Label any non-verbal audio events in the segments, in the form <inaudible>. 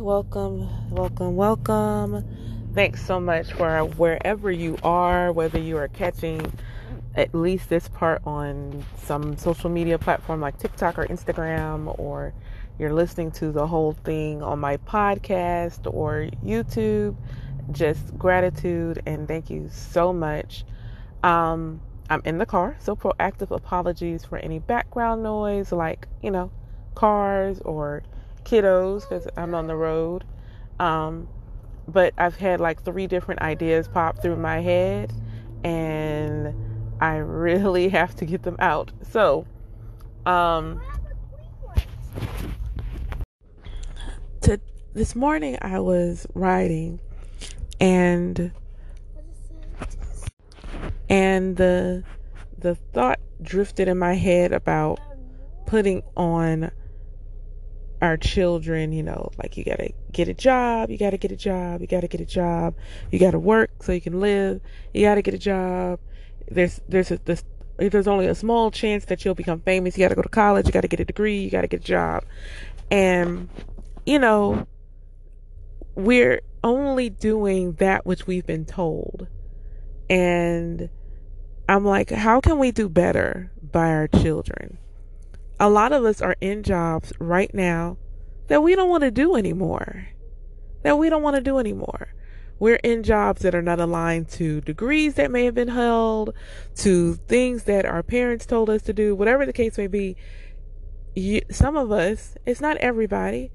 Welcome, welcome, welcome. Thanks so much for wherever you are, whether you are catching at least this part on some social media platform like TikTok or Instagram, or you're listening to the whole thing on my podcast or YouTube. Just gratitude and thank you so much. Um, I'm in the car, so proactive apologies for any background noise, like, you know, cars or kiddos, because I'm on the road. Um, but I've had like three different ideas pop through my head, and I really <laughs> have to get them out. So, um, to, this morning I was riding, and and the the thought drifted in my head about putting on our children, you know, like you gotta get a job, you gotta get a job, you gotta get a job, you gotta work so you can live, you gotta get a job. There's there's a, this there's only a small chance that you'll become famous. You gotta go to college, you gotta get a degree, you gotta get a job, and you know, we're only doing that which we've been told, and I'm like, how can we do better by our children? A lot of us are in jobs right now that we don't want to do anymore. That we don't want to do anymore. We're in jobs that are not aligned to degrees that may have been held, to things that our parents told us to do, whatever the case may be. You, some of us, it's not everybody,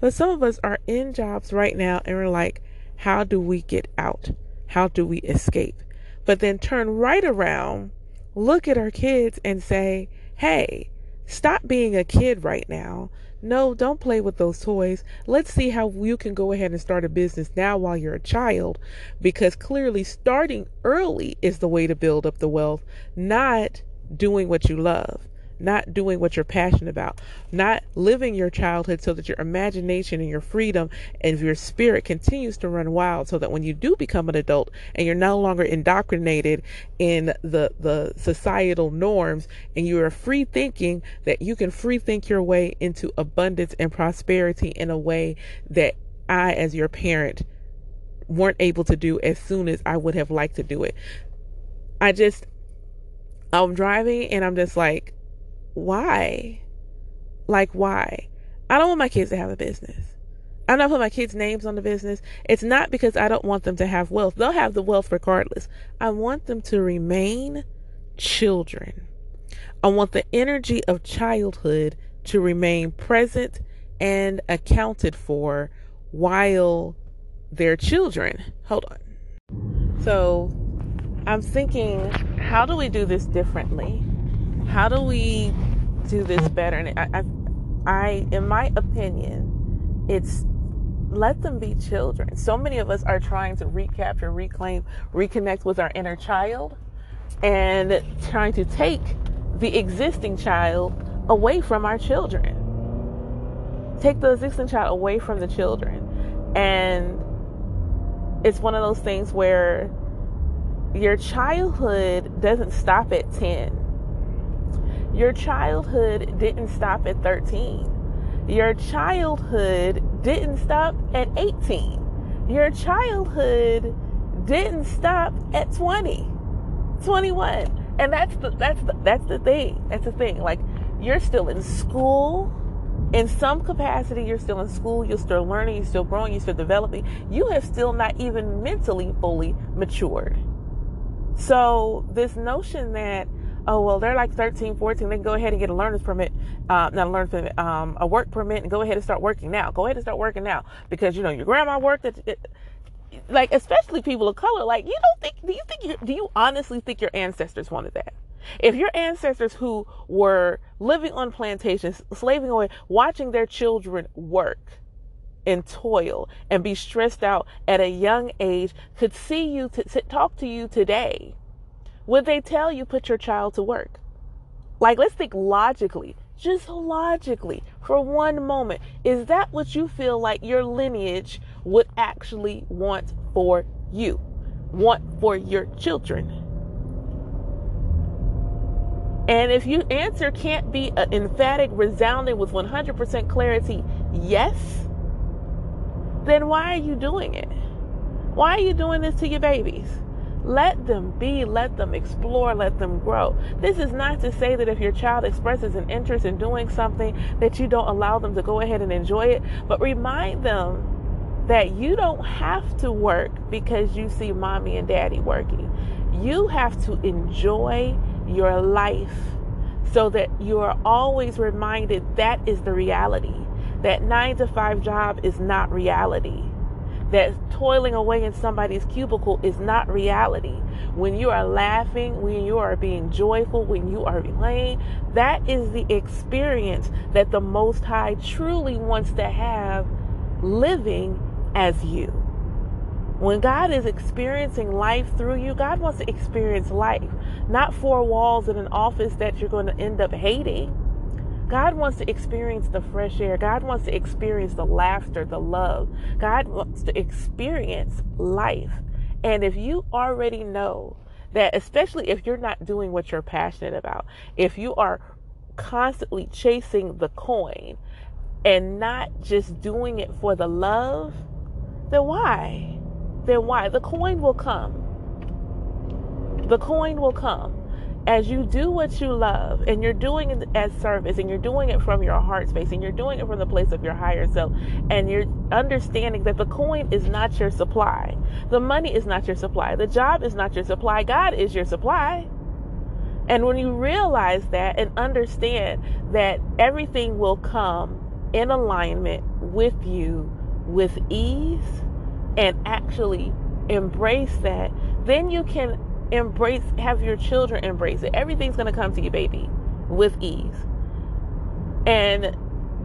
but some of us are in jobs right now and we're like, how do we get out? How do we escape? but then turn right around, look at our kids and say, hey, stop being a kid right now. No, don't play with those toys. Let's see how you can go ahead and start a business now while you're a child, because clearly starting early is the way to build up the wealth, not doing what you love not doing what you're passionate about, not living your childhood so that your imagination and your freedom and your spirit continues to run wild so that when you do become an adult and you're no longer indoctrinated in the the societal norms and you are free thinking that you can free think your way into abundance and prosperity in a way that I as your parent weren't able to do as soon as I would have liked to do it. I just I'm driving and I'm just like why? Like, why? I don't want my kids to have a business. I'm not putting my kids' names on the business. It's not because I don't want them to have wealth. They'll have the wealth regardless. I want them to remain children. I want the energy of childhood to remain present and accounted for while they're children. Hold on. So I'm thinking, how do we do this differently? How do we do this better? And I, I, I, in my opinion, it's let them be children. So many of us are trying to recapture, reclaim, reconnect with our inner child and trying to take the existing child away from our children. Take the existing child away from the children. And it's one of those things where your childhood doesn't stop at 10 your childhood didn't stop at 13. Your childhood didn't stop at 18. Your childhood didn't stop at 20, 21. And that's the that's the that's the thing. That's the thing. Like you're still in school. In some capacity, you're still in school, you're still learning, you're still growing, you're still developing. You have still not even mentally fully matured. So, this notion that oh well they're like 13 14 they can go ahead and get a learner's permit uh, not a learner's permit um, a work permit and go ahead and start working now. Go ahead and start working now. Because you know your grandma worked at like especially people of color like you don't think do you think you do you honestly think your ancestors wanted that? If your ancestors who were living on plantations slaving away watching their children work and toil and be stressed out at a young age could see you to, to talk to you today would they tell you put your child to work? Like, let's think logically, just logically, for one moment. Is that what you feel like your lineage would actually want for you, want for your children? And if your answer can't be an emphatic, resounding with 100% clarity, yes, then why are you doing it? Why are you doing this to your babies? Let them be, let them explore, let them grow. This is not to say that if your child expresses an interest in doing something that you don't allow them to go ahead and enjoy it, but remind them that you don't have to work because you see mommy and daddy working. You have to enjoy your life so that you are always reminded that is the reality. That nine to five job is not reality that toiling away in somebody's cubicle is not reality. When you are laughing, when you are being joyful, when you are playing, that is the experience that the Most High truly wants to have living as you. When God is experiencing life through you, God wants to experience life, not four walls in an office that you're going to end up hating God wants to experience the fresh air. God wants to experience the laughter, the love. God wants to experience life. And if you already know that, especially if you're not doing what you're passionate about, if you are constantly chasing the coin and not just doing it for the love, then why? Then why? The coin will come. The coin will come as you do what you love and you're doing it as service and you're doing it from your heart space and you're doing it from the place of your higher self and you're understanding that the coin is not your supply. The money is not your supply. The job is not your supply. God is your supply. And when you realize that and understand that everything will come in alignment with you with ease and actually embrace that then you can embrace have your children embrace it. Everything's going to come to you baby with ease. And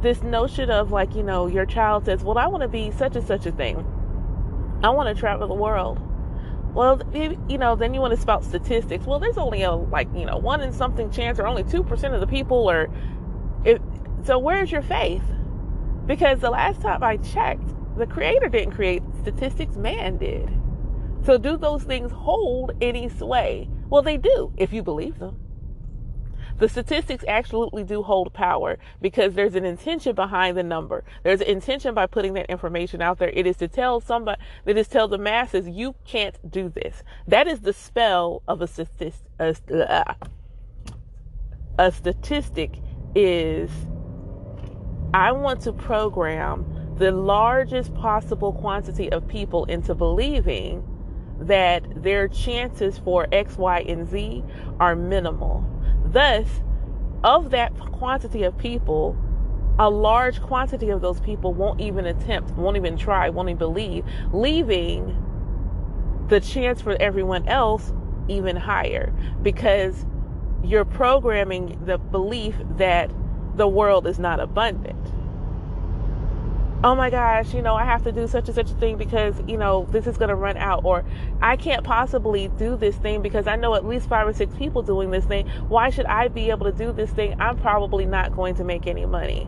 this notion of like you know your child says well i want to be such and such a thing. I want to travel the world. Well you know then you want to spout statistics. Well there's only a like you know one in something chance or only 2% of the people or if so where's your faith? Because the last time i checked the creator didn't create statistics man did so, do those things hold any sway? Well, they do if you believe them. The statistics absolutely do hold power because there's an intention behind the number. There's an intention by putting that information out there. It is to tell somebody, that is tell the masses, you can't do this. That is the spell of a statistic. A, uh, a statistic is I want to program the largest possible quantity of people into believing that their chances for X, Y, and Z are minimal. Thus, of that quantity of people, a large quantity of those people won't even attempt, won't even try, won't even believe, leaving the chance for everyone else even higher because you're programming the belief that the world is not abundant oh my gosh, you know, I have to do such and such a thing because, you know, this is going to run out. Or I can't possibly do this thing because I know at least five or six people doing this thing. Why should I be able to do this thing? I'm probably not going to make any money.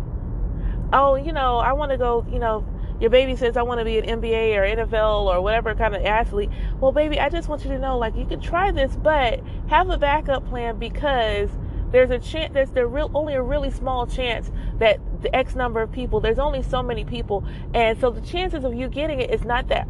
Oh, you know, I want to go, you know, your baby says, I want to be an NBA or NFL or whatever kind of athlete. Well, baby, I just want you to know, like, you can try this, but have a backup plan because there's a chance there's there real only a really small chance that the x number of people there's only so many people. And so the chances of you getting it is not that.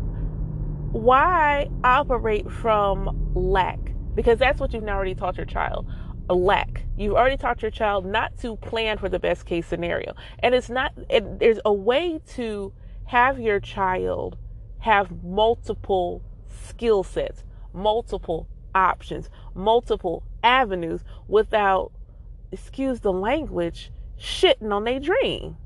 Why operate from lack? Because that's what you've already taught your child a lack. You've already taught your child not to plan for the best case scenario. And it's not it, there's a way to have your child have multiple skill sets multiple options multiple avenues without, excuse the language, shitting on their dream.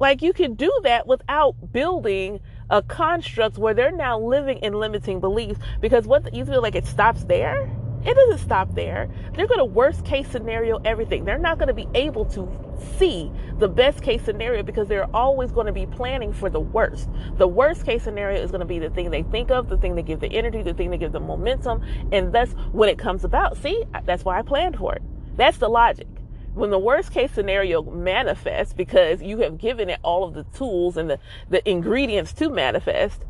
Like you can do that without building a construct where they're now living in limiting beliefs because what you feel like it stops there it doesn't stop there. They're going to worst case scenario everything. They're not going to be able to see the best case scenario because they're always going to be planning for the worst. The worst case scenario is going to be the thing they think of, the thing they give the energy, the thing they give the momentum. And thus, when it comes about, see, that's why I planned for it. That's the logic. When the worst case scenario manifests because you have given it all of the tools and the, the ingredients to manifest,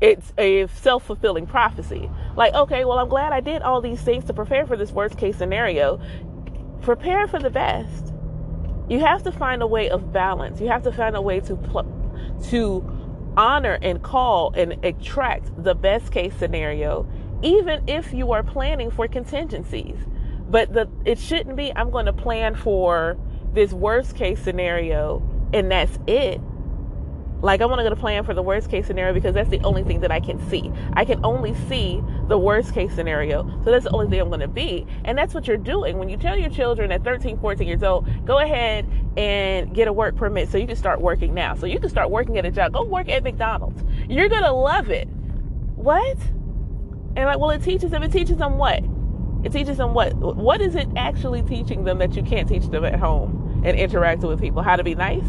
it's a self fulfilling prophecy. Like, okay, well, I'm glad I did all these things to prepare for this worst case scenario. Prepare for the best. You have to find a way of balance. You have to find a way to pl- to honor and call and attract the best case scenario, even if you are planning for contingencies. But the it shouldn't be I'm going to plan for this worst case scenario and that's it. Like I want to go to plan for the worst case scenario because that's the only thing that I can see. I can only see the worst case scenario. So that's the only thing I'm going to be. And that's what you're doing when you tell your children at 13, 14 years old, go ahead and get a work permit so you can start working now. So you can start working at a job. Go work at McDonald's. You're going to love it. What? And like, well, it teaches them. It teaches them what? It teaches them what? What is it actually teaching them that you can't teach them at home and interacting with people? How to be nice?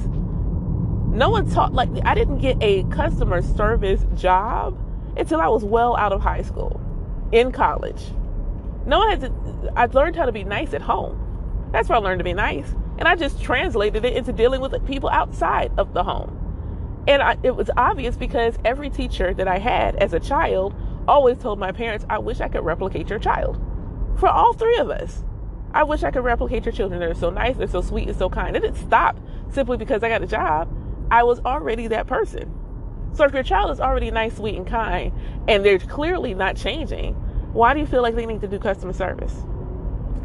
No one taught, like, I didn't get a customer service job until I was well out of high school, in college. No one had to, I learned how to be nice at home. That's where I learned to be nice. And I just translated it into dealing with people outside of the home. And I, it was obvious because every teacher that I had as a child always told my parents, I wish I could replicate your child. For all three of us. I wish I could replicate your children. They're so nice, they're so sweet and so kind. It didn't stop simply because I got a job. I was already that person. So if your child is already nice, sweet, and kind, and they're clearly not changing, why do you feel like they need to do customer service?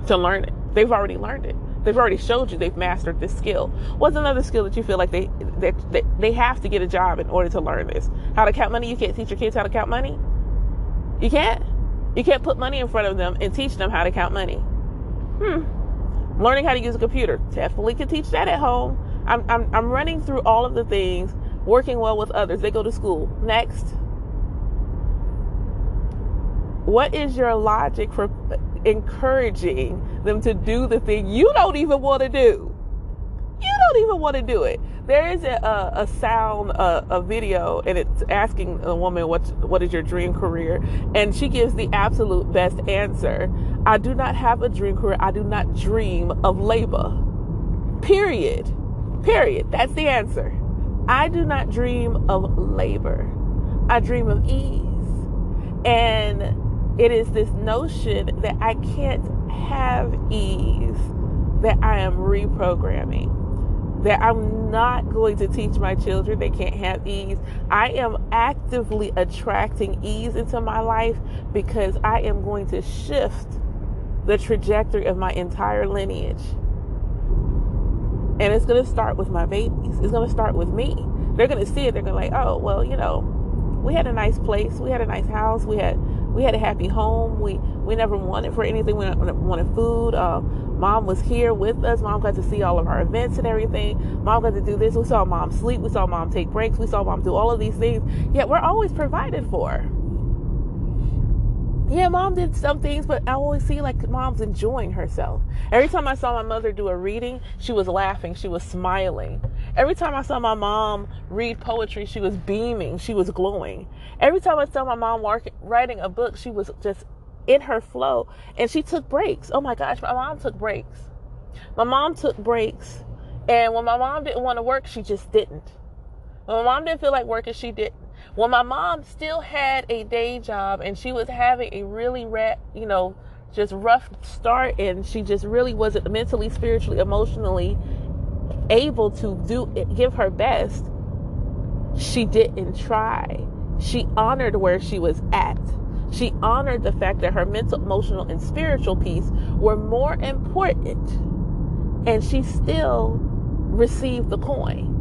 To learn it. They've already learned it. They've already showed you they've mastered this skill. What's another skill that you feel like they that, that they have to get a job in order to learn this? How to count money? You can't teach your kids how to count money. You can't. You can't put money in front of them and teach them how to count money. Hmm. Learning how to use a computer. Definitely can teach that at home I'm, I'm, I'm running through all of the things, working well with others. They go to school. Next. What is your logic for encouraging them to do the thing you don't even want to do? You don't even want to do it. There is a, a, a sound, a, a, video, and it's asking a woman, what, what is your dream career? And she gives the absolute best answer. I do not have a dream career. I do not dream of labor. Period. Period. That's the answer. I do not dream of labor. I dream of ease. And it is this notion that I can't have ease that I am reprogramming. That I'm not going to teach my children they can't have ease. I am actively attracting ease into my life because I am going to shift the trajectory of my entire lineage. And it's going to start with my babies. It's going to start with me. They're going to see it. They're going to like, oh, well, you know, we had a nice place. We had a nice house. We had we had a happy home. We we never wanted for anything. We wanted food. Um, mom was here with us. Mom got to see all of our events and everything. Mom got to do this. We saw mom sleep. We saw mom take breaks. We saw mom do all of these things. Yet we're always provided for yeah, mom did some things, but I always see like mom's enjoying herself. Every time I saw my mother do a reading, she was laughing, she was smiling. Every time I saw my mom read poetry, she was beaming, she was glowing. Every time I saw my mom writing a book, she was just in her flow and she took breaks. Oh my gosh, my mom took breaks. My mom took breaks, and when my mom didn't want to work, she just didn't. When my mom didn't feel like working, she didn't. When my mom still had a day job and she was having a really, rat, you know, just rough start and she just really wasn't mentally, spiritually, emotionally able to do give her best, she didn't try. She honored where she was at. She honored the fact that her mental, emotional, and spiritual piece were more important. And she still received the coin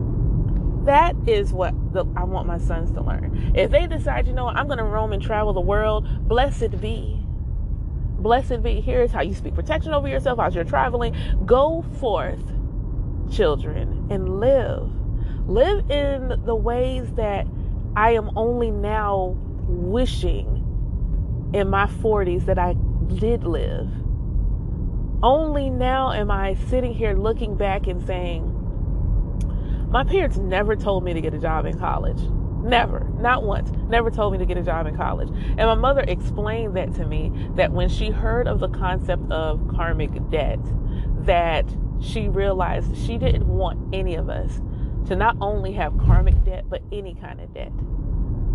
that is what the, I want my sons to learn. If they decide, you know I'm going to roam and travel the world, blessed be. Blessed be. Here's how you speak protection over yourself as you're traveling. Go forth, children, and live. Live in the ways that I am only now wishing in my 40s that I did live. Only now am I sitting here looking back and saying, my parents never told me to get a job in college. Never, not once, never told me to get a job in college. And my mother explained that to me that when she heard of the concept of karmic debt, that she realized she didn't want any of us to not only have karmic debt, but any kind of debt.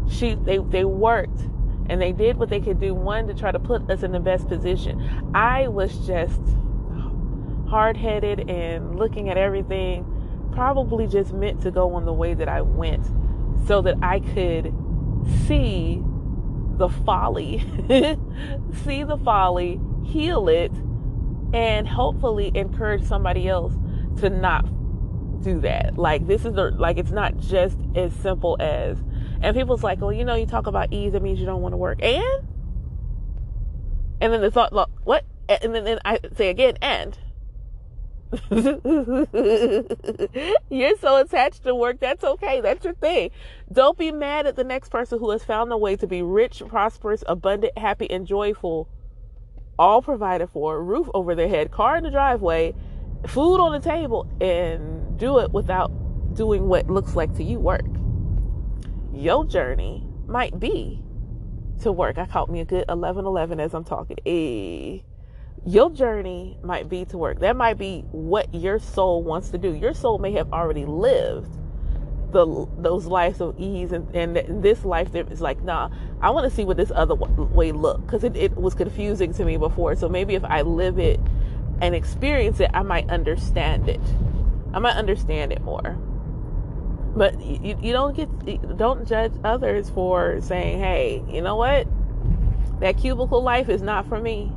She, they, they worked and they did what they could do, one, to try to put us in the best position. I was just hard headed and looking at everything probably just meant to go on the way that I went so that I could see the folly, <laughs> see the folly, heal it, and hopefully encourage somebody else to not do that. Like this is the like it's not just as simple as and people's like, well, you know, you talk about ease, that means you don't want to work. And and then the thought, look, what? And then, then I say again, and <laughs> You're so attached to work. That's okay. That's your thing. Don't be mad at the next person who has found a way to be rich, prosperous, abundant, happy, and joyful, all provided for, roof over their head, car in the driveway, food on the table, and do it without doing what looks like to you work. Your journey might be to work. I caught me a good 11 11 as I'm talking. Hey. Your journey might be to work. That might be what your soul wants to do. Your soul may have already lived the those lives of ease, and, and this life is like, nah, I want to see what this other way look because it, it was confusing to me before. So maybe if I live it and experience it, I might understand it. I might understand it more. But you, you don't get don't judge others for saying, hey, you know what? That cubicle life is not for me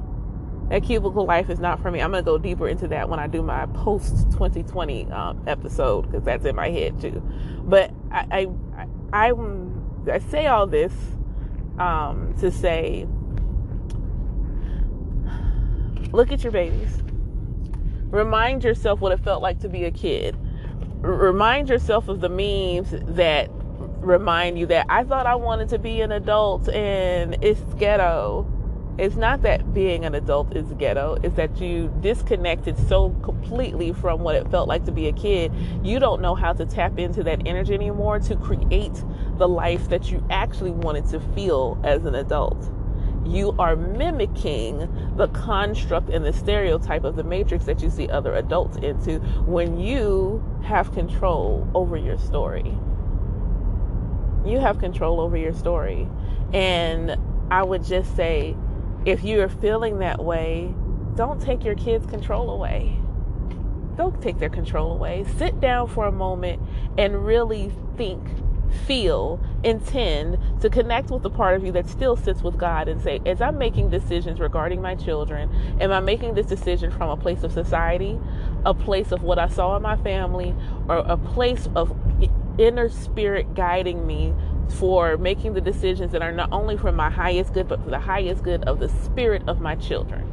that cubicle life is not for me. I'm going to go deeper into that when I do my post 2020 um, episode because that's in my head too. But I, I, I, I say all this um, to say, look at your babies. Remind yourself what it felt like to be a kid. R- remind yourself of the memes that remind you that I thought I wanted to be an adult and it's ghetto it's not that being an adult is ghetto, it's that you disconnected so completely from what it felt like to be a kid. You don't know how to tap into that energy anymore to create the life that you actually wanted to feel as an adult. You are mimicking the construct and the stereotype of the matrix that you see other adults into when you have control over your story. You have control over your story. And I would just say, if you're feeling that way, don't take your kids' control away. Don't take their control away. Sit down for a moment and really think, feel, intend to connect with the part of you that still sits with God and say, as I'm making decisions regarding my children, am I making this decision from a place of society, a place of what I saw in my family, or a place of inner spirit guiding me for making the decisions that are not only for my highest good, but for the highest good of the spirit of my children.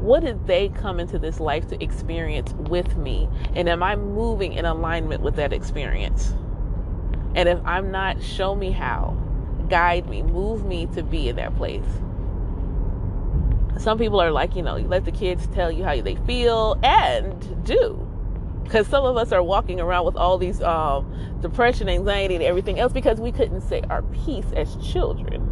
What did they come into this life to experience with me? And am I moving in alignment with that experience? And if I'm not, show me how. Guide me, move me to be in that place. Some people are like, you know, you let the kids tell you how they feel and do because some of us are walking around with all these um, depression, anxiety, and everything else because we couldn't say our piece as children.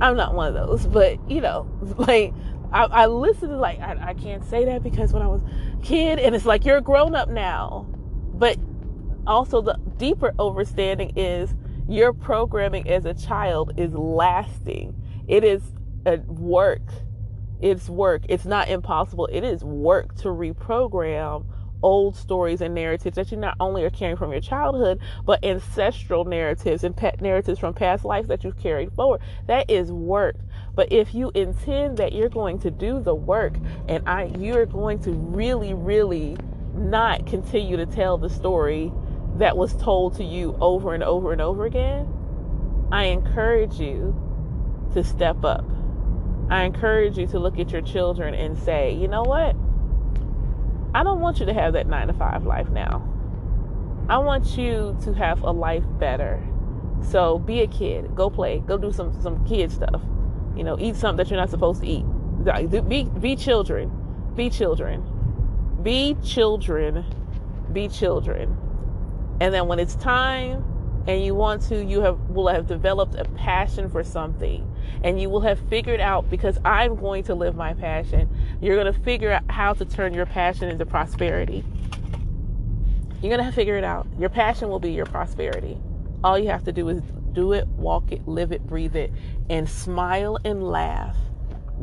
I'm not one of those, but you know, <laughs> like I, I listen to like I, I can't say that because when I was kid, and it's like you're a grown up now, but also the deeper understanding is your programming as a child is lasting. It is a work. It's work. It's not impossible. It is work to reprogram old stories and narratives that you not only are carrying from your childhood, but ancestral narratives and pet narratives from past lives that you've carried forward. That is work. But if you intend that you're going to do the work and I you're going to really, really not continue to tell the story that was told to you over and over and over again, I encourage you to step up. I encourage you to look at your children and say, you know what? I don't want you to have that nine to five life now. I want you to have a life better. So be a kid. Go play. Go do some some kid stuff. You know, eat something that you're not supposed to eat. Be be children. Be children. Be children. Be children. And then when it's time and you want to, you have will have developed a passion for something, and you will have figured out because I'm going to live my passion. You're going to figure out how to turn your passion into prosperity. You're going to figure it out. Your passion will be your prosperity. All you have to do is do it, walk it, live it, breathe it, and smile and laugh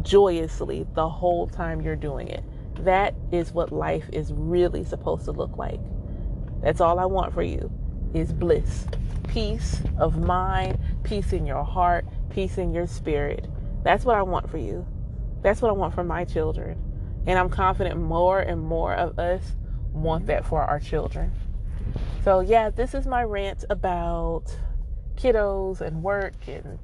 joyously the whole time you're doing it. That is what life is really supposed to look like. That's all I want for you is bliss, peace of mind, peace in your heart, peace in your spirit. That's what I want for you. That's what I want for my children. And I'm confident more and more of us want that for our children. So, yeah, this is my rant about kiddos and work and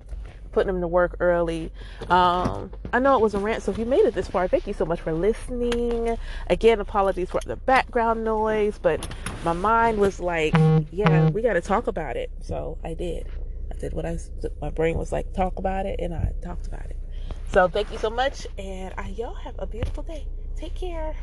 putting them to work early. Um, I know it was a rant, so if you made it this far, thank you so much for listening. Again, apologies for the background noise, but my mind was like, yeah, we got to talk about it. So I did. What I, my brain was like, talk about it, and I talked about it. So thank you so much, and I, y'all have a beautiful day. Take care.